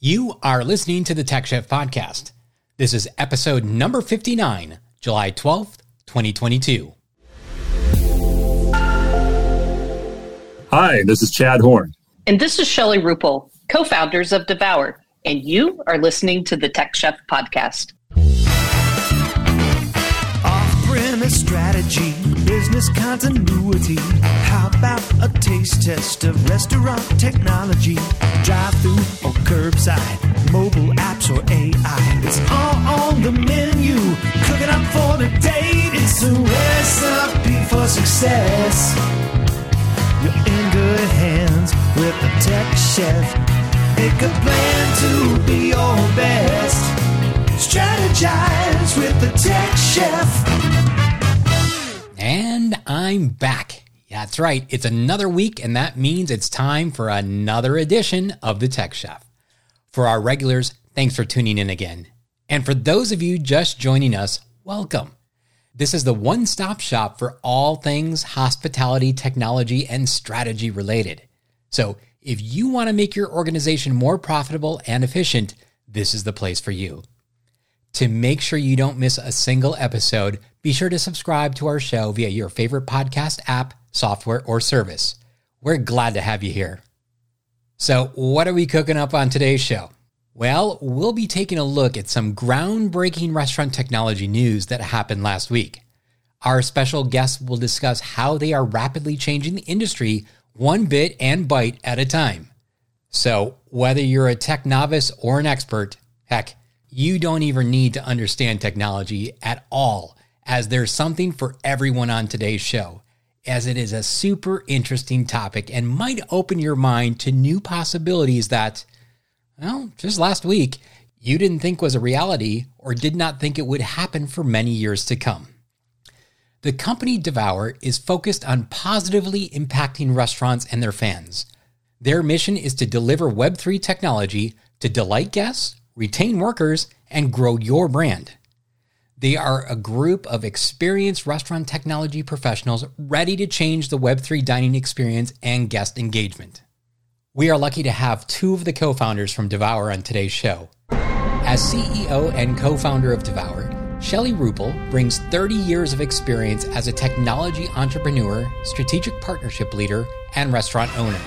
You are listening to the Tech Chef Podcast. This is episode number 59, July 12th, 2022. Hi, this is Chad Horn. And this is Shelly Rupel, co founders of Devour. And you are listening to the Tech Chef Podcast. Premise strategy, business continuity. How about a taste test of restaurant technology? Drive through or curbside, mobile apps or AI. It's all on the menu. Cooking up for the date. It's a recipe for success. You're in good hands with the tech chef. Make a plan to be your best. Strategize with the tech chef. And I'm back. That's right. It's another week, and that means it's time for another edition of the Tech Chef. For our regulars, thanks for tuning in again. And for those of you just joining us, welcome. This is the one stop shop for all things hospitality, technology, and strategy related. So if you want to make your organization more profitable and efficient, this is the place for you. To make sure you don't miss a single episode, be sure to subscribe to our show via your favorite podcast app, software, or service. We're glad to have you here. So, what are we cooking up on today's show? Well, we'll be taking a look at some groundbreaking restaurant technology news that happened last week. Our special guests will discuss how they are rapidly changing the industry one bit and bite at a time. So, whether you're a tech novice or an expert, heck, you don't even need to understand technology at all, as there's something for everyone on today's show, as it is a super interesting topic and might open your mind to new possibilities that, well, just last week, you didn't think was a reality or did not think it would happen for many years to come. The company Devour is focused on positively impacting restaurants and their fans. Their mission is to deliver Web3 technology to delight guests, retain workers, and grow your brand. They are a group of experienced restaurant technology professionals ready to change the Web3 dining experience and guest engagement. We are lucky to have two of the co founders from Devour on today's show. As CEO and co founder of Devour, Shelly Rupel brings 30 years of experience as a technology entrepreneur, strategic partnership leader, and restaurant owner.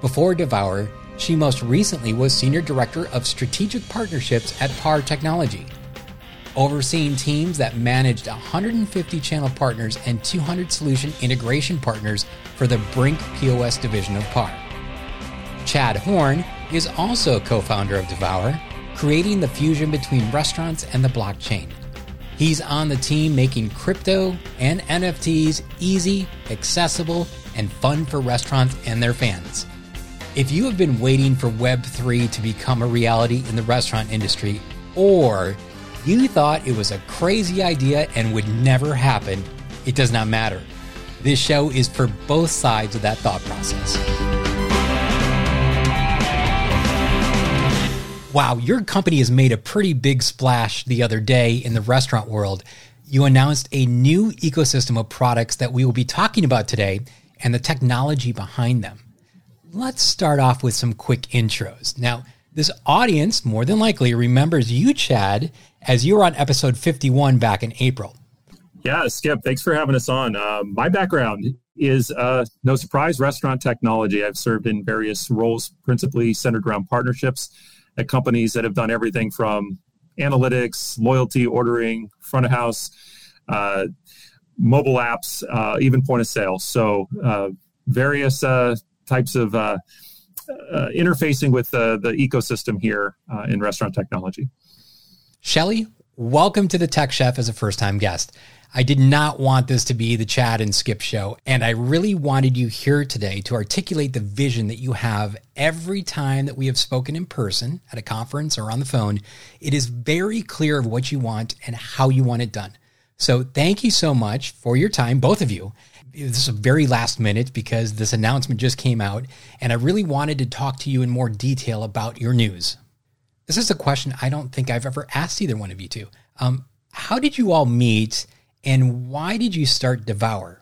Before Devour, she most recently was Senior Director of Strategic Partnerships at PAR Technology, overseeing teams that managed 150 channel partners and 200 solution integration partners for the Brink POS division of PAR. Chad Horn is also co founder of Devour, creating the fusion between restaurants and the blockchain. He's on the team making crypto and NFTs easy, accessible, and fun for restaurants and their fans. If you have been waiting for Web3 to become a reality in the restaurant industry, or you thought it was a crazy idea and would never happen, it does not matter. This show is for both sides of that thought process. Wow, your company has made a pretty big splash the other day in the restaurant world. You announced a new ecosystem of products that we will be talking about today and the technology behind them. Let's start off with some quick intros. Now, this audience more than likely remembers you, Chad, as you were on episode 51 back in April. Yeah, Skip, thanks for having us on. Uh, my background is, uh, no surprise, restaurant technology. I've served in various roles, principally centered around partnerships at companies that have done everything from analytics, loyalty, ordering, front of house, uh, mobile apps, uh, even point of sale. So, uh, various uh, types of uh, uh, interfacing with the, the ecosystem here in restaurant technology. Shelly, welcome to the Tech Chef as a first time guest. I did not want this to be the Chad and Skip show, and I really wanted you here today to articulate the vision that you have every time that we have spoken in person at a conference or on the phone. It is very clear of what you want and how you want it done. So, thank you so much for your time, both of you. This is a very last minute because this announcement just came out, and I really wanted to talk to you in more detail about your news. This is a question I don't think I've ever asked either one of you to. Um, how did you all meet? and why did you start Devour?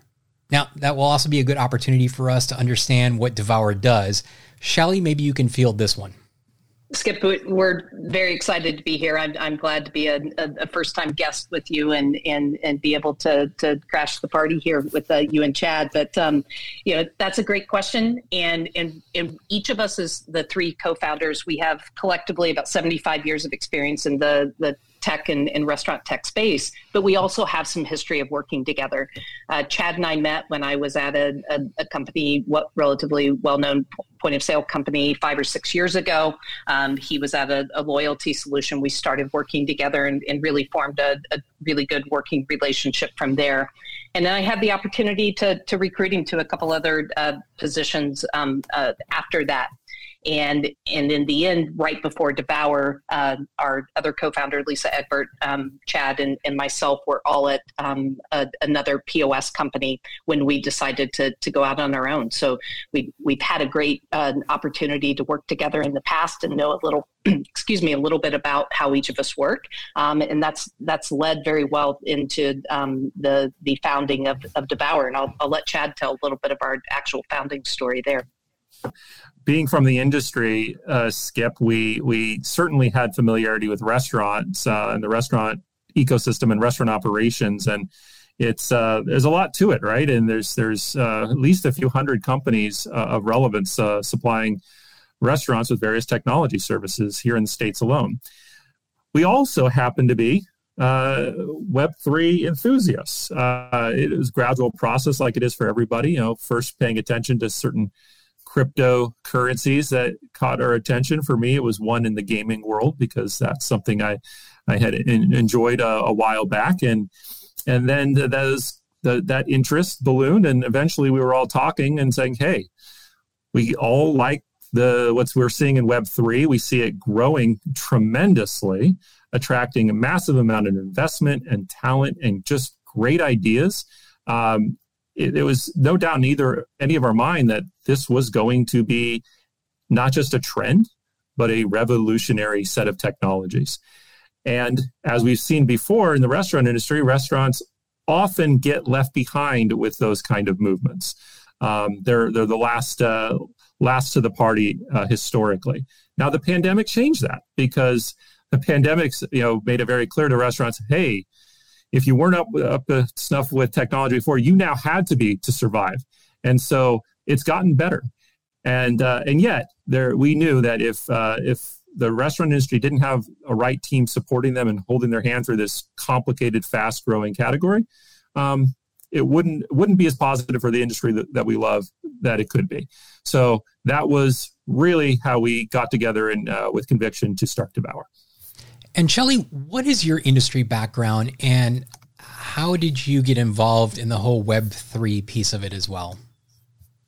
Now, that will also be a good opportunity for us to understand what Devour does. Shelly, maybe you can field this one. Skip, we're very excited to be here. I'm, I'm glad to be a, a, first time guest with you and, and, and be able to, to crash the party here with uh, you and Chad. But, um, you know, that's a great question. And, and, and each of us is the three co-founders. We have collectively about 75 years of experience in the, the tech and, and, restaurant tech space, but we also have some history of working together. Uh, Chad and I met when I was at a, a, a company, what relatively well known point of sale company five or six years ago. Um, he was at a, a, loyalty solution. We started working together and, and really formed a, a, really good working relationship from there. And then I had the opportunity to, to recruit him to a couple other uh, positions um, uh, after that and and in the end, right before Devour, uh, our other co-founder Lisa Egbert, um, Chad, and, and myself were all at um, a, another POS company when we decided to to go out on our own. So we we've had a great uh, opportunity to work together in the past and know a little excuse me, a little bit about how each of us work, um, and that's that's led very well into um, the the founding of, of Devour. And I'll, I'll let Chad tell a little bit of our actual founding story there being from the industry, uh, Skip, we we certainly had familiarity with restaurants uh, and the restaurant ecosystem and restaurant operations, and it's uh, there's a lot to it, right? And there's there's uh, at least a few hundred companies uh, of relevance uh, supplying restaurants with various technology services here in the states alone. We also happen to be Web three enthusiasts. it is a gradual process, like it is for everybody. You know, first paying attention to certain cryptocurrencies that caught our attention. For me, it was one in the gaming world because that's something I I had in, enjoyed a, a, while back, and and then those the, that interest ballooned, and eventually we were all talking and saying, "Hey, we all like the what we're seeing in Web three. We see it growing tremendously, attracting a massive amount of investment and talent and just great ideas." Um, it, was no doubt in either any of our mind that this was going to be not just a trend, but a revolutionary set of technologies. And as we've seen before in the restaurant industry, restaurants often get left behind with those kind of movements. Um, they're they're the last uh, last to the party uh, historically. Now the pandemic changed that because the pandemics you know made it very clear to restaurants, hey, if you weren't up up to snuff with technology before, you now had to be to survive. And so it's gotten better. And uh, and yet there we knew that if uh, if the restaurant industry didn't have a right team supporting them and holding their hand through this complicated, fast growing category, um, it wouldn't wouldn't be as positive for the industry that, that we love that it could be. So that was really how we got together and uh, with conviction to start Devour. And Shelly, what is your industry background and how did you get involved in the whole Web3 piece of it as well?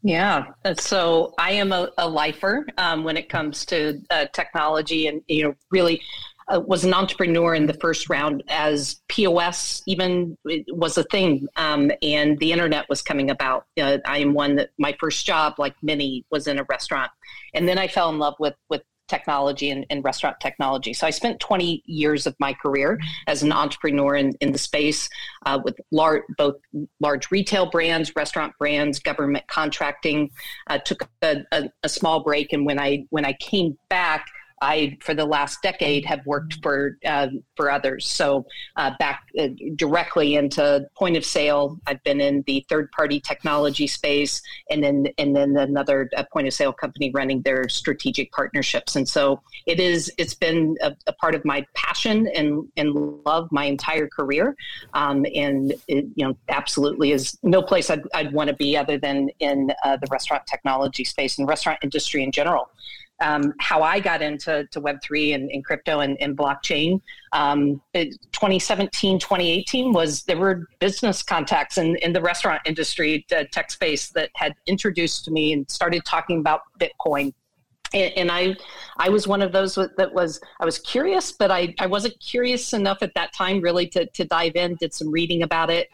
Yeah, uh, so I am a, a lifer um, when it comes to uh, technology and, you know, really uh, was an entrepreneur in the first round as POS even was a thing um, and the internet was coming about. Uh, I am one that my first job, like many, was in a restaurant. And then I fell in love with, with technology and, and, restaurant technology. So I spent 20 years of my career as an entrepreneur in, in the space uh, with large, both large retail brands, restaurant brands, government contracting. Uh, took a, a, a small break, and when I when I came back, I, for the last decade, have worked for uh, for others. So uh, back uh, directly into point of sale. I've been in the third party technology space, and then and then another uh, point of sale company running their strategic partnerships. And so it is. It's been a, a part of my passion and and love my entire career. Um, and it, you know, absolutely is no place I'd, I'd want to be other than in uh, the restaurant technology space and restaurant industry in general um, how I got into to Web3 and, and crypto and, and blockchain. Um, 2017, 2018 was there were business contacts in, in the restaurant industry, uh, tech space that had introduced to me and started talking about Bitcoin. And, and I, I was one of those that was I was curious, but I, I wasn't curious enough at that time really to, to dive in. Did some reading about it,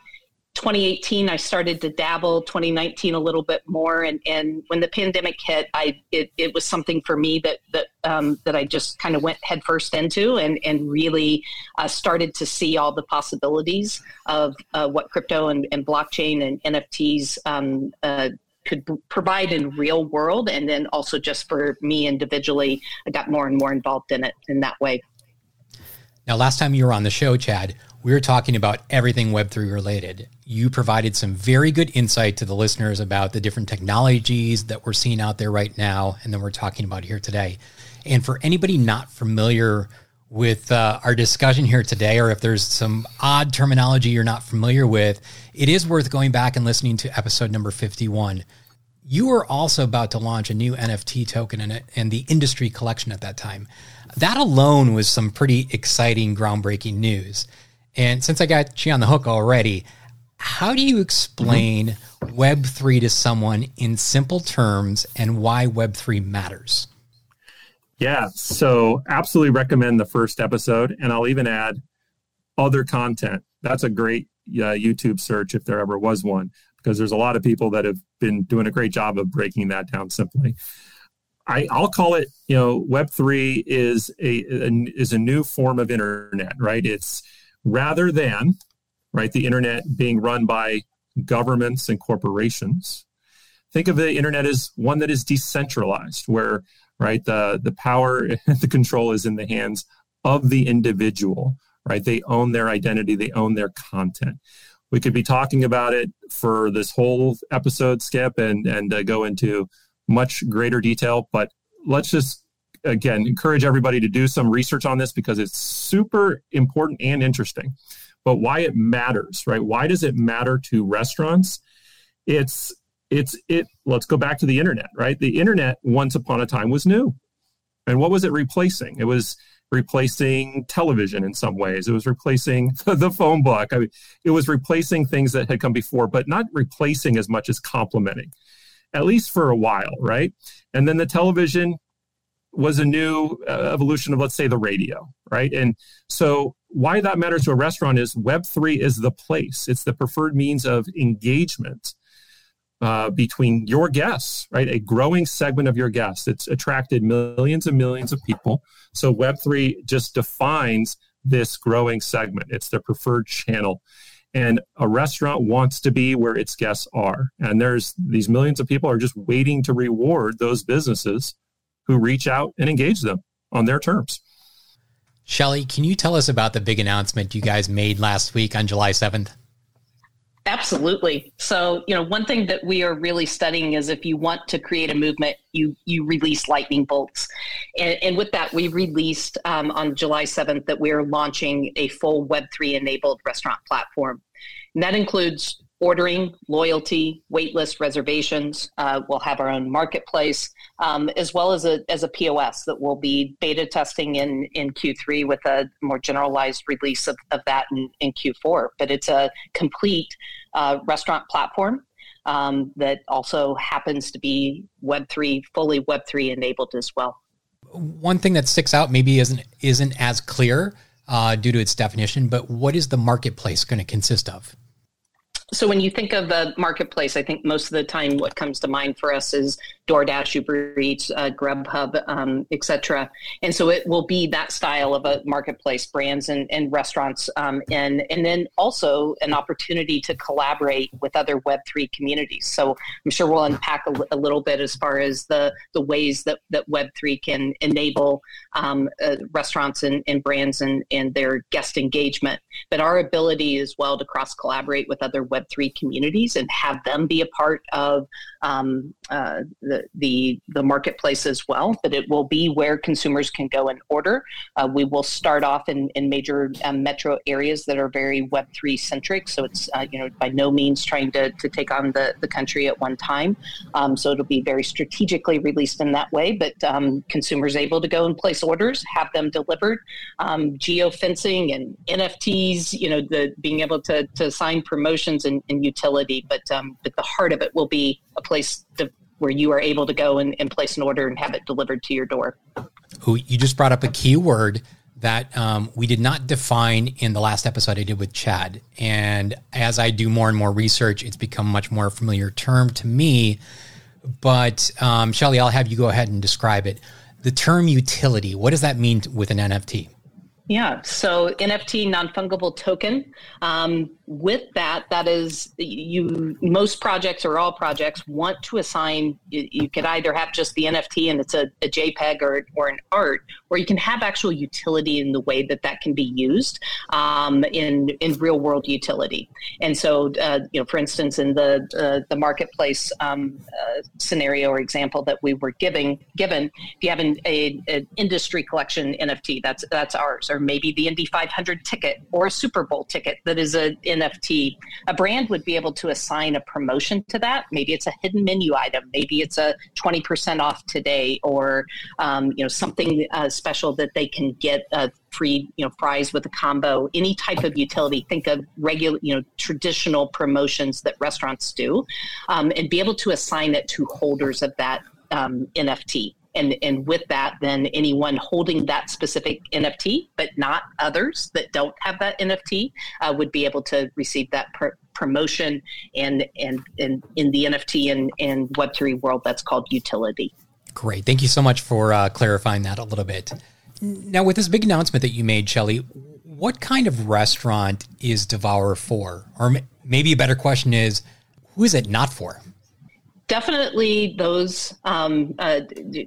2018 i started to dabble 2019 a little bit more and, and when the pandemic hit i it, it was something for me that that um, that i just kind of went headfirst into and and really uh, started to see all the possibilities of uh, what crypto and, and blockchain and nfts um, uh, could provide in real world, and then also just for me individually, I got more and more involved in it in that way. Now, last time you were on the show, Chad, were talking about everything Web3 related. You provided some very good insight to the listeners about the different technologies that we're seeing out there right now, and then we're talking about here today. And for anybody not familiar with uh, our discussion here today, or if there's some odd terminology you're not familiar with, it is worth going back and listening to episode number 51. You were also about to launch a new NFT token and, and the industry collection at that time. That alone was some pretty exciting, groundbreaking news. And since I got you on the hook already, how do you explain mm-hmm. Web3 to someone in simple terms and why Web3 matters? Yeah, so absolutely recommend the first episode. And I'll even add other content. That's a great uh, YouTube search if there ever was one, because there's a lot of people that have been doing a great job of breaking that down simply. I, will call it, you know, Web three is a, a, is a new form of internet, right? It's rather than right the internet being run by governments and corporations. Think of the internet as one that is decentralized where right the the power the control is in the hands of the individual right? They own their identity they own their content. We could be talking about it for this whole episode skip and and uh, go into much greater detail but let's just again, encourage everybody to do some research on this because it's super important and interesting. But why it matters, right? Why does it matter to restaurants? It's it's it let's go back to the internet, right? The internet once upon a time was new. And what was it replacing? It was replacing television in some ways. It was replacing the phone book. I mean, it was replacing things that had come before, but not replacing as much as complementing, at least for a while, right? And then the television was a new uh, evolution of, let's say, the radio, right? And so, why that matters to a restaurant is Web3 is the place, it's the preferred means of engagement uh, between your guests, right? A growing segment of your guests. It's attracted millions and millions of people. So, Web3 just defines this growing segment, it's the preferred channel. And a restaurant wants to be where its guests are. And there's these millions of people are just waiting to reward those businesses who reach out and engage them on their terms. Shelly, can you tell us about the big announcement you guys made last week on July 7th? Absolutely. So, you know, one thing that we are really studying is if you want to create a movement, you you release lightning bolts, and, and with that, we released um, on July seventh that we are launching a full Web three enabled restaurant platform, and that includes ordering, loyalty, waitlist reservations. Uh, we'll have our own marketplace, um, as well as a, as a POS that we'll be beta testing in, in Q3 with a more generalized release of, of that in, in Q4. But it's a complete uh, restaurant platform um, that also happens to be Web3, fully Web3 enabled as well. One thing that sticks out maybe isn't isn't as clear uh, due to its definition, but what is the marketplace going to consist of? So when you think of a marketplace, I think most of the time what comes to mind for us is DoorDash, Uber Eats, uh, Grubhub, um, etc. And so it will be that style of a marketplace, brands and, and restaurants, um, and and then also an opportunity to collaborate with other Web three communities. So I'm sure we'll unpack a, a, little bit as far as the the ways that that Web three can enable um, uh, restaurants and, and brands and and their guest engagement, but our ability as well to cross collaborate with other Web three communities and have them be a part of um, uh, the, the, the marketplace as well. But it will be where consumers can go and order. Uh, we will start off in, in major um, metro areas that are very Web three centric. So it's uh, you know by no means trying to, to take on the, the country at one time. Um, so it'll be very strategically released in that way. But um, consumers able to go and place orders, have them delivered. Um, geo fencing and NFTs. You know the being able to to sign promotions and, and utility. But um, but the heart of it will be a place place to, where you are able to go and, and, place an order and have it delivered to your door. Ooh, you just brought up a key word that um, we did not define in the last episode I did with Chad. And as I do more and more research, it's become much more familiar term to me. But um, Shelly, I'll have you go ahead and describe it. The term utility, what does that mean with an NFT? Yeah, so NFT non fungible token. Um, with that, that is you. Most projects or all projects want to assign. You, you could either have just the NFT and it's a, a, JPEG or or an art, or you can have actual utility in the way that that can be used um, in in real world utility. And so, uh, you know, for instance, in the uh, the marketplace um, uh, scenario or example that we were giving given, if you have an, a, an industry collection NFT, that's that's ours, or maybe the Indy 500 ticket or a Super Bowl ticket that is a NFT, a brand would be able to assign a promotion to that. Maybe it's a hidden menu item. Maybe it's a 20% off today or, um, you know, something uh, special that they can get a free, you know, fries with a combo, any type of utility. Think of regular, you know, traditional promotions that restaurants do um, and be able to assign it to holders of that um, NFT and and with that then anyone holding that specific nft but not others that don't have that nft uh, would be able to receive that pr- promotion and and and in the nft and and web3 world that's called utility. Great. Thank you so much for uh, clarifying that a little bit. Now with this big announcement that you made shelly what kind of restaurant is devour for? Or maybe a better question is who is it not for definitely those um, uh,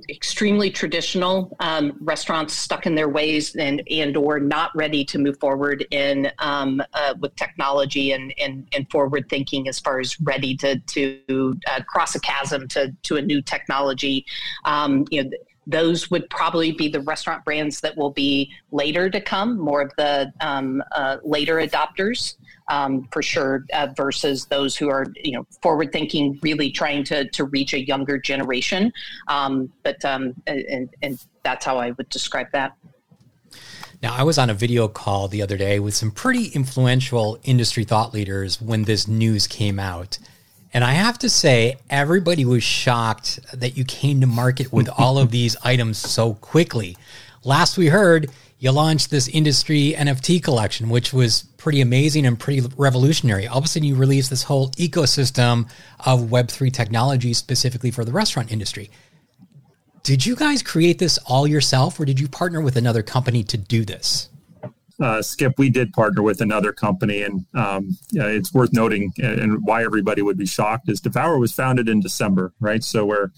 extremely traditional um, restaurants stuck in their ways and and or not ready to move forward in um, uh, with technology and, and and forward thinking as far as ready to to uh, cross a chasm to to a new technology. Um, you know those would probably be the restaurant brands that will be later to come, more of the um, uh, later adopters um, for sure, uh, versus those who are you know forward thinking, really trying to to reach a younger generation. Um, but um, and and that's how I would describe that. Now, I was on a video call the other day with some pretty influential industry thought leaders when this news came out. And I have to say, everybody was shocked that you came to market with all of these items so quickly. Last we heard, you launched this industry NFT collection, which was pretty amazing and pretty revolutionary. All of a sudden, you released this whole ecosystem of Web3 technology specifically for the restaurant industry. Did you guys create this all yourself, or did you partner with another company to do this? Uh, Skip, we did partner with another company, and um, yeah, it's worth noting, and why everybody would be shocked is Devour was founded in December, right? So we're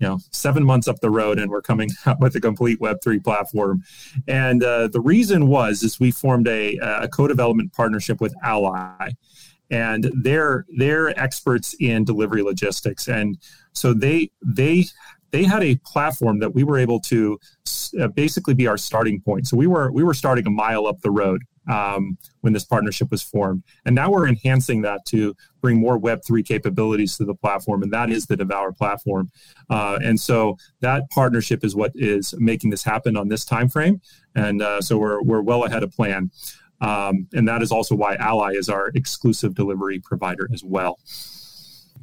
you know seven months up the road and we're coming out with a complete web3 platform. And uh, the reason was is we formed a, a co-development partnership with ally. And they're they're experts in delivery logistics. And so they they they had a platform that we were able to uh, basically be our starting point so we were we were starting a mile up the road um, when this partnership was formed. And now we're enhancing that to bring more Web3 capabilities to the platform, and that is the Devour platform. Uh, and so that partnership is what is making this happen on this time frame. And uh, so we're, we're well ahead of plan. Um, and that is also why Ally is our exclusive delivery provider as well.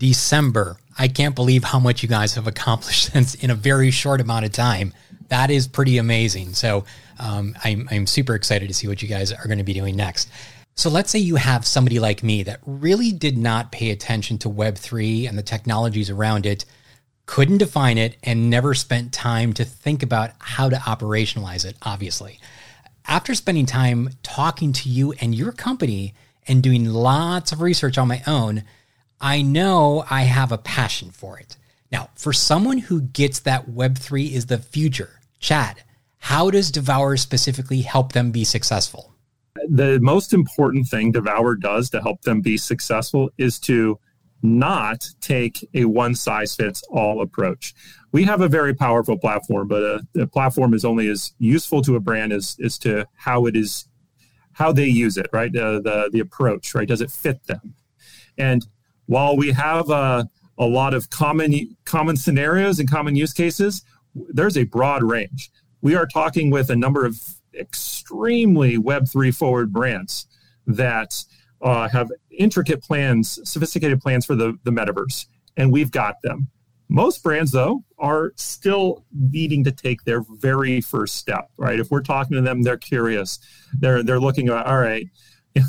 December. I can't believe how much you guys have accomplished since in a very short amount of time. That is pretty amazing. So um, I'm, I'm super excited to see what you guys are going to be doing next. So let's say you have somebody like me that really did not pay attention to Web3 and the technologies around it, couldn't define it, and never spent time to think about how to operationalize it, obviously. After spending time talking to you and your company and doing lots of research on my own, I know I have a passion for it. Now, for someone who gets that Web3 is the future, Chad, how does Devour specifically help them be successful? The most important thing Devour does to help them be successful is to not take a one size fits all approach. We have a very powerful platform, but a, a, platform is only as useful to a brand as, as to how it is, how they use it, right? Uh, the, the approach, right? Does it fit them? And while we have a, a lot of common, common scenarios and common use cases, there's a broad range we are talking with a number of extremely Web3 forward brands that uh, have intricate plans, sophisticated plans for the, the metaverse, and we've got them. Most brands, though, are still needing to take their very first step, right? If we're talking to them, they're curious. They're they're looking at, all right,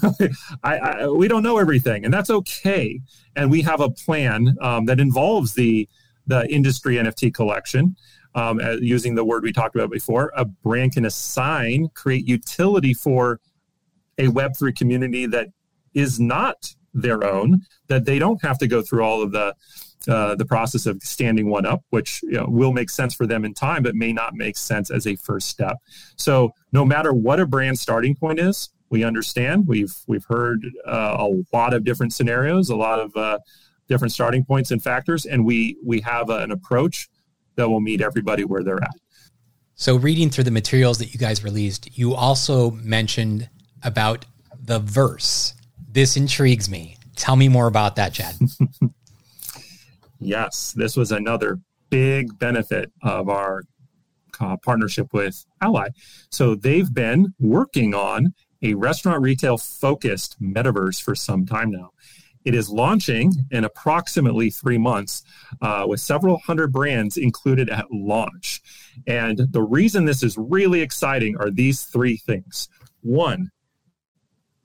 I, I, we don't know everything, and that's okay. And we have a plan um, that involves the the industry NFT collection um, uh, using the word we talked about before, a brand can assign, create utility for a Web3 community that is not their own, that they don't have to go through all of the uh, the process of standing one up, which you know, will make sense for them in time, but may not make sense as a first step. So, no matter what a brand starting point is, we understand. We've we've heard uh, a lot of different scenarios, a lot of uh, different starting points and factors, and we we have an approach that will meet everybody where they're at. So, reading through the materials that you guys released, you also mentioned about the verse. This intrigues me. Tell me more about that, Chad. yes, this was another big benefit of our uh, partnership with Ally. So they've been working on a restaurant retail focused metaverse for some time now. It is launching in approximately three months uh, with several hundred brands included at launch. And the reason this is really exciting are these three things. One,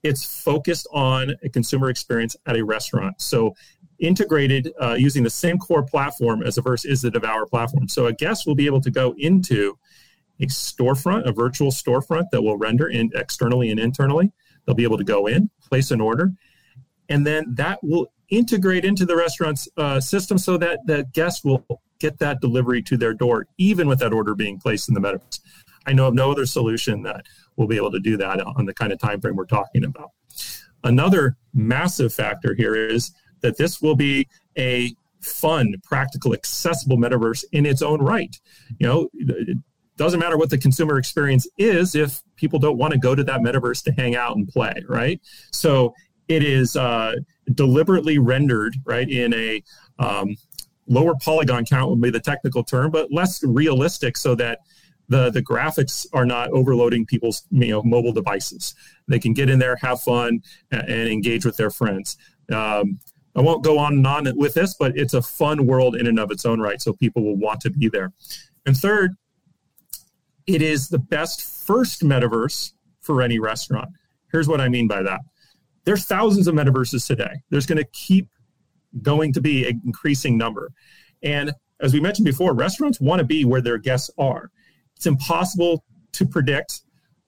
it's focused on a consumer experience at a restaurant. So integrated uh, using the same core platform as Averse is the Devour platform. So a guest will be able to go into a storefront, a virtual storefront that will render in externally and internally. They'll be able to go in, place an order, and then that will integrate into the restaurant's uh, system so that the guest will get that delivery to their door, even with that order being placed in the metaverse. I know of no other solution that will be able to do that on the kind of time frame we're talking about. Another massive factor here is that this will be a fun, practical, accessible metaverse in its own right. You know, doesn't matter what the consumer experience is if people don't want to go to that metaverse to hang out and play, right? So it is uh, deliberately rendered, right, in a um, lower polygon count would be the technical term, but less realistic so that the the graphics are not overloading people's you know mobile devices. They can get in there, have fun, and, and engage with their friends. Um, I won't go on and on with this, but it's a fun world in and of its own right, so people will want to be there. And third, it is the best first metaverse for any restaurant. Here's what I mean by that. There's thousands of metaverses today. There's going to keep going to be an increasing number. And as we mentioned before, restaurants want to be where their guests are it's impossible to predict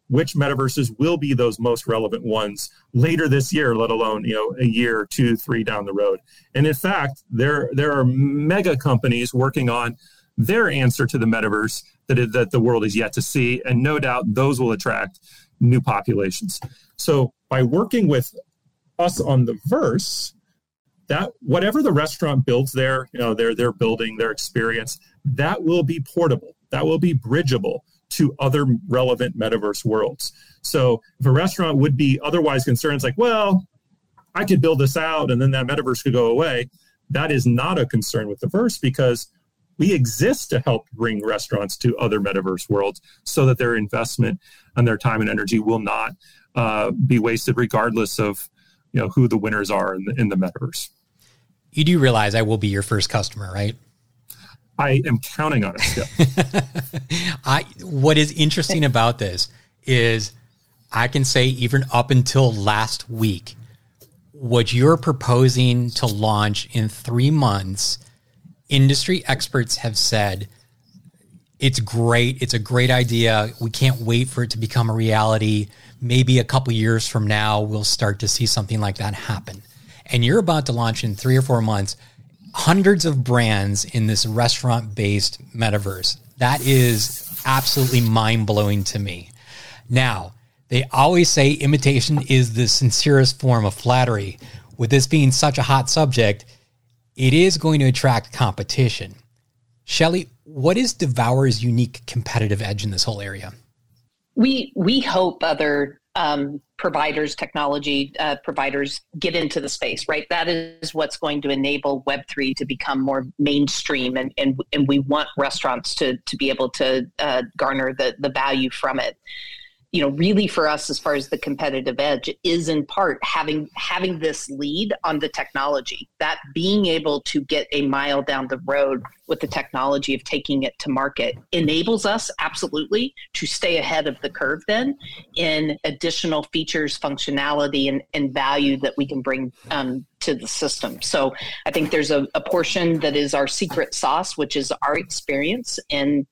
which metaverses will be those most relevant ones later this year, let alone you know a year, two, three down the road. And in fact, there there are mega companies working on their answer to the metaverse that it, that the world is yet to see, and no doubt those will attract new populations. So by working with us on the verse, that whatever the restaurant builds there, you know, their their building, their experience, that will be portable that will be bridgeable to other relevant metaverse worlds. So if a restaurant would be otherwise concerned, like, well, I could build this out and then that metaverse could go away. That is not a concern with the verse because we exist to help bring restaurants to other metaverse worlds so that their investment and their time and energy will not uh, be wasted regardless of you know who the winners are in the, in the metaverse. You do realize I will be your first customer, right? I am counting on it. I what is interesting about this is I can say even up until last week, what you're proposing to launch in three months, industry experts have said it's great. It's a great idea. We can't wait for it to become a reality. Maybe a couple years from now, we'll start to see something like that happen. And you're about to launch in three or four months hundreds of brands in this restaurant based metaverse. That is absolutely mind blowing to me. Now, they always say imitation is the sincerest form of flattery. With this being such a hot subject, it is going to attract competition. Shelly, what is Devour's unique competitive edge in this whole area? We we hope other um, providers, technology uh, providers get into the space, right? That is what's going to enable Web3 to become more mainstream. And, and, and we want restaurants to, to be able to uh, garner the, the value from it you know really for us as far as the competitive edge is in part having having this lead on the technology that being able to get a mile down the road with the technology of taking it to market enables us absolutely to stay ahead of the curve then in additional features functionality and, and value that we can bring um, to the system. So i think there's a, a portion that is our secret sauce which is our experience in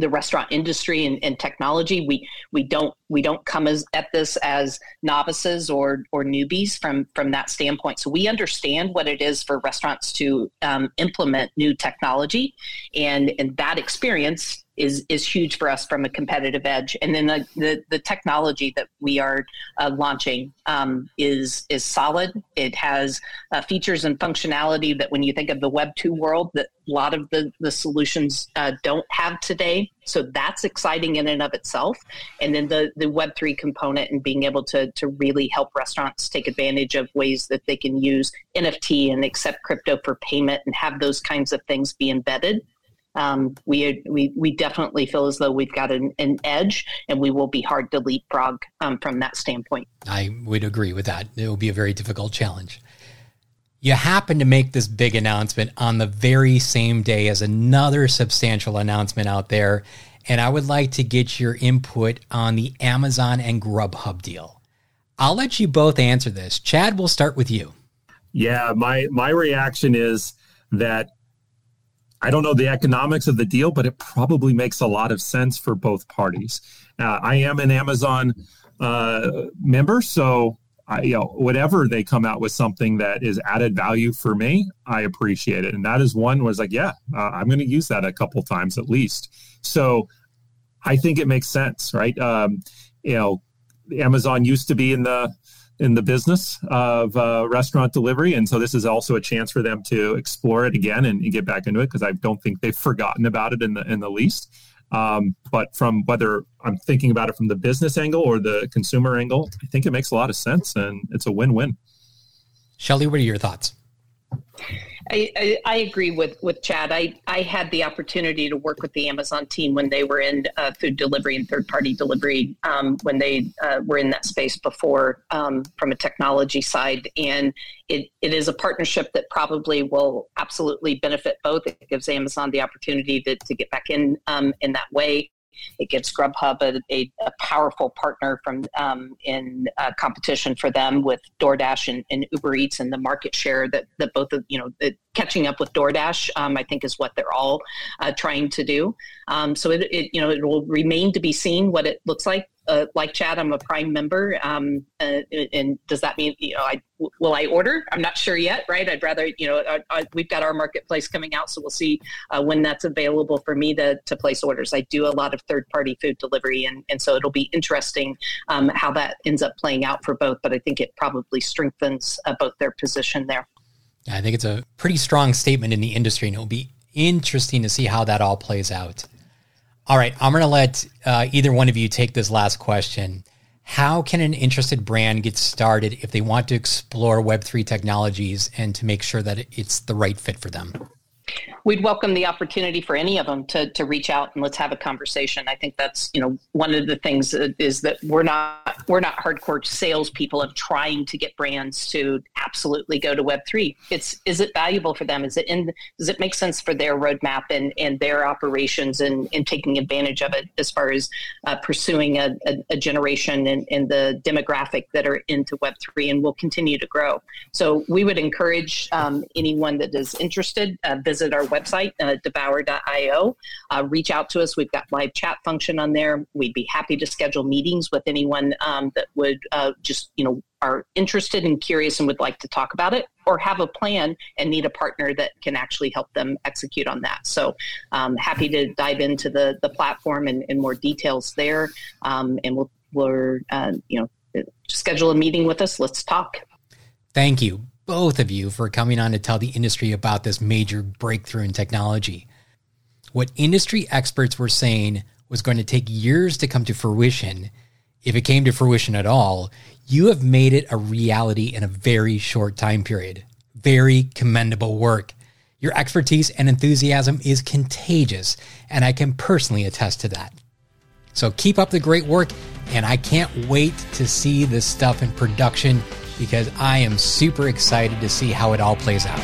the restaurant industry and, and, technology. We we don't we don't come as, at this as novices or or newbies from from that standpoint. So we understand what it is for restaurants to um, implement new technology, and and that experience is is huge for us from a competitive edge. And then the the, the technology that we are uh, launching um, is is solid. It has uh, features and functionality that when you think of the Web two world, that a lot of the the solutions uh, don't have today. So that's exciting in and of itself. And then the the Web three component and being able to to really help restaurants take advantage of ways that they can use NFT and accept crypto for payment and have those kinds of things be embedded um, we, we we definitely feel as though we've got an, an edge, and we will be hard to leapfrog um, from that standpoint. I would agree with that. It will be a very difficult challenge. You happen to make this big announcement on the very same day as another substantial announcement out there, and I would like to get your input on the Amazon and Grubhub deal. I'll let you both answer this. Chad, we'll start with you. Yeah, my my reaction is that I don't know the economics of the deal, but it probably makes a lot of sense for both parties. Uh, I am an Amazon uh, member, so I, you know whatever they come out with something that is added value for me, I appreciate it. And that is one was like, yeah, uh, I'm going to use that a couple times at least. So I think it makes sense, right? Um, you know, Amazon used to be in the in the business of uh, restaurant delivery. And so this is also a chance for them to explore it again and, and get back into it because I don't think they've forgotten about it in the in the least. Um, but from whether I'm thinking about it from the business angle or the consumer angle, I think it makes a lot of sense and it's a win-win. Shelly, what are your thoughts? I, I, I, agree with, with Chad. I, I had the opportunity to work with the Amazon team when they were in uh, food delivery and third party delivery um, when they uh, were in that space before um, from a technology side. And it, it is a partnership that probably will absolutely benefit both. It gives Amazon the opportunity to, to get back in um, in that way. It gives Grubhub a, a, a powerful partner from um, in uh, competition for them with DoorDash and, and, Uber Eats and the market share that, that both of you know the, catching up with DoorDash. Um, I think is what they're all uh, trying to do. Um, so it, it you know it will remain to be seen what it looks like uh, like Chad, I'm a Prime member, um, uh, and does that mean you know I will I order? I'm not sure yet, right? I'd rather you know I, I, we've got our marketplace coming out, so we'll see uh, when that's available for me to to place orders. I do a lot of third party food delivery, and and so it'll be interesting um, how that ends up playing out for both. But I think it probably strengthens uh, both their position there. I think it's a pretty strong statement in the industry, and it'll be interesting to see how that all plays out. All right, I'm going to let uh, either one of you take this last question. How can an interested brand get started if they want to explore Web3 technologies and to make sure that it's the right fit for them? We'd welcome the opportunity for any of them to, to reach out and let's have a conversation. I think that's you know one of the things is that we're not we're not hardcore salespeople of trying to get brands to absolutely go to Web three. It's is it valuable for them? Is it in does it make sense for their roadmap and, and their operations and, and taking advantage of it as far as uh, pursuing a, a, a generation and, and the demographic that are into Web three and will continue to grow. So we would encourage um, anyone that is interested uh, visit our website, uh, devour.io. Uh, reach out to us. We've got live chat function on there. We'd be happy to schedule meetings with anyone um, that would uh, just, you know, are interested and curious and would like to talk about it or have a plan and need a partner that can actually help them execute on that. So um, happy to dive into the, the platform and, and more details there. Um, and we'll, we're, uh, you know, schedule a meeting with us. Let's talk. Thank you both of you for coming on to tell the industry about this major breakthrough in technology. What industry experts were saying was going to take years to come to fruition, if it came to fruition at all, you have made it a reality in a very short time period. Very commendable work. Your expertise and enthusiasm is contagious, and I can personally attest to that. So keep up the great work, and I can't wait to see this stuff in production because I am super excited to see how it all plays out.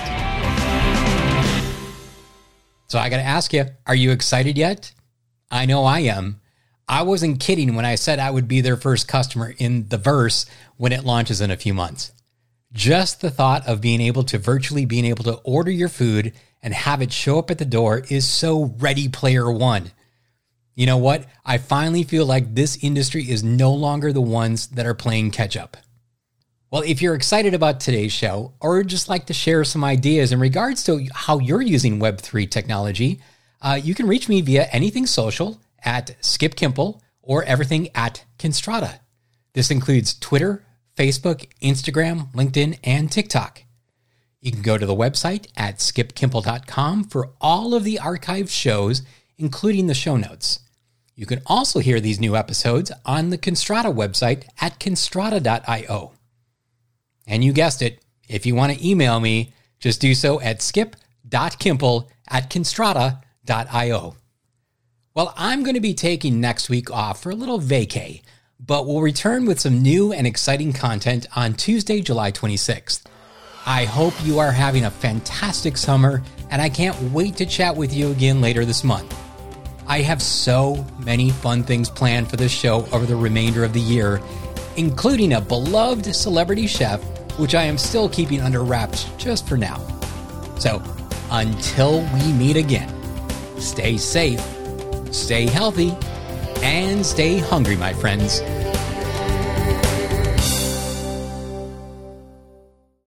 So I got to ask you, are you excited yet? I know I am. I wasn't kidding when I said I would be their first customer in the verse when it launches in a few months. Just the thought of being able to virtually being able to order your food and have it show up at the door is so ready player one. You know what? I finally feel like this industry is no longer the ones that are playing catch up. Well, if you're excited about today's show or just like to share some ideas in regards to how you're using Web3 technology, uh, you can reach me via anything social at Skip Kimpel or everything at Kinstrata. This includes Twitter, Facebook, Instagram, LinkedIn, and TikTok. You can go to the website at skipkimpel.com for all of the archived shows, including the show notes. You can also hear these new episodes on the Kinstrata website at kinstrata.io. And you guessed it, if you want to email me, just do so at skip.kimpel at kinstrata.io. Well, I'm going to be taking next week off for a little vacay, but we'll return with some new and exciting content on Tuesday, July 26th. I hope you are having a fantastic summer, and I can't wait to chat with you again later this month. I have so many fun things planned for this show over the remainder of the year, including a beloved celebrity chef, which I am still keeping under wraps just for now. So, until we meet again, stay safe, stay healthy, and stay hungry, my friends.